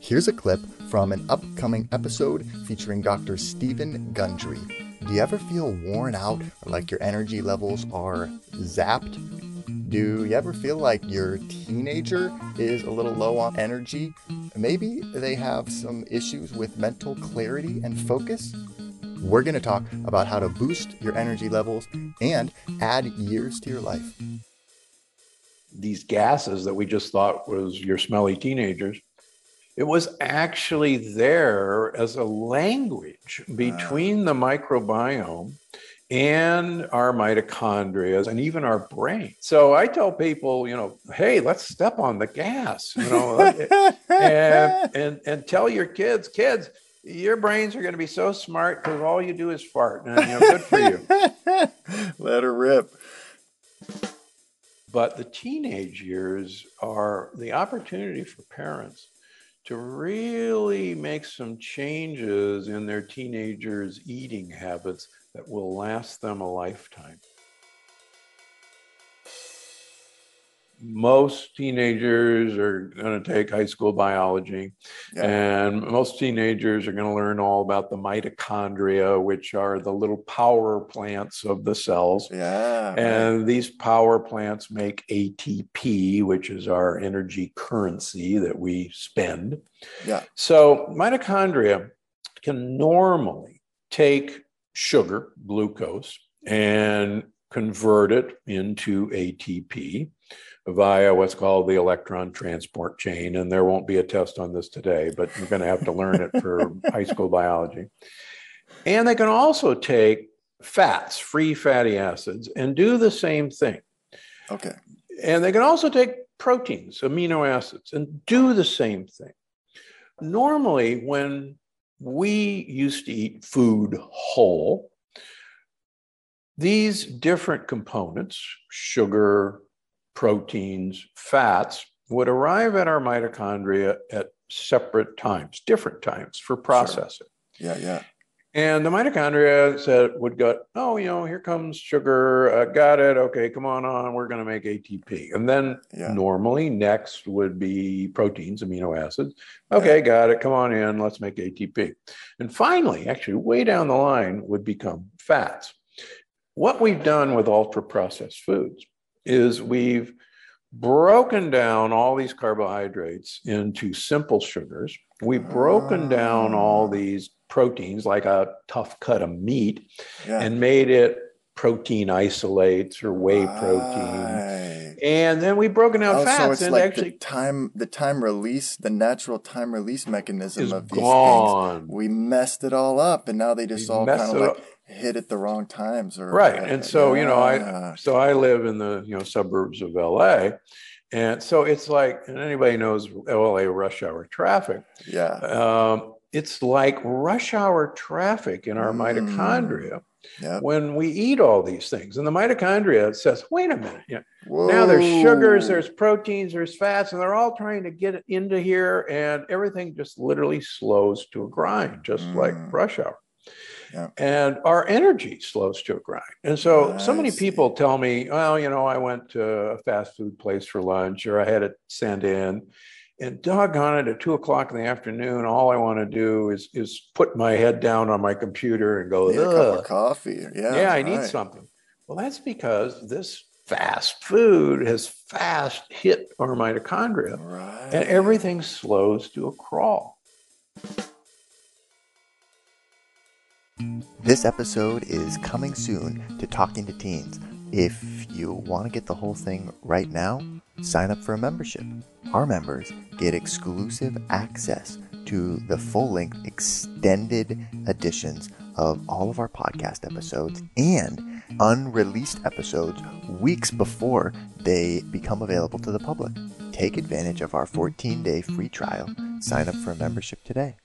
Here's a clip from an upcoming episode featuring Dr. Steven Gundry. Do you ever feel worn out or like your energy levels are zapped? Do you ever feel like your teenager is a little low on energy? Maybe they have some issues with mental clarity and focus? We're going to talk about how to boost your energy levels and add years to your life. These gases that we just thought was your smelly teenagers, it was actually there as a language between ah. the microbiome and our mitochondria and even our brain. So I tell people, you know, hey, let's step on the gas, you know, uh, and, and and tell your kids, kids, your brains are going to be so smart because all you do is fart. And, you know, good for you. Let her rip. But the teenage years are the opportunity for parents to really make some changes in their teenagers' eating habits that will last them a lifetime. Most teenagers are going to take high school biology yeah. and most teenagers are going to learn all about the mitochondria which are the little power plants of the cells yeah and right. these power plants make atp which is our energy currency that we spend yeah so mitochondria can normally take sugar glucose and convert it into atp via what's called the electron transport chain. And there won't be a test on this today, but you're going to have to learn it for high school biology. And they can also take fats, free fatty acids, and do the same thing. Okay. And they can also take proteins, amino acids, and do the same thing. Normally, when we used to eat food whole, these different components, sugar, proteins, fats would arrive at our mitochondria at separate times, different times for processing. Sure. Yeah, yeah. And the mitochondria said would go, oh, you know, here comes sugar. Uh, got it. Okay, come on on. We're going to make ATP. And then yeah. normally next would be proteins, amino acids. Okay, yeah. got it. Come on in. Let's make ATP. And finally, actually, way down the line would become fats. What we've done with ultra processed foods is we've broken down all these carbohydrates into simple sugars. We've broken down all ah. these proteins like a tough cut of meat yeah. and made it protein isolates or whey right. protein. And then we've broken down oh, fats so it's and like actually the time the time release, the natural time release mechanism of these gone. things. We messed it all up and now they just we all kind of like up hit at the wrong times or right and so you know i so i live in the you know suburbs of la and so it's like and anybody knows la rush hour traffic yeah um, it's like rush hour traffic in our mm. mitochondria yep. when we eat all these things and the mitochondria says wait a minute yeah now there's sugars there's proteins there's fats and they're all trying to get into here and everything just literally slows to a grind just mm. like rush hour yeah. And our energy slows to a grind. And so, ah, so many people tell me, well, you know, I went to a fast food place for lunch or I had it sent in. And doggone it, at two o'clock in the afternoon, all I want to do is is put my head down on my computer and go, need a cup of coffee. Yeah, yeah, I need something. Well, that's because this fast food has fast hit our mitochondria, right. and everything slows to a crawl. This episode is coming soon to Talking to Teens. If you want to get the whole thing right now, sign up for a membership. Our members get exclusive access to the full length extended editions of all of our podcast episodes and unreleased episodes weeks before they become available to the public. Take advantage of our 14 day free trial. Sign up for a membership today.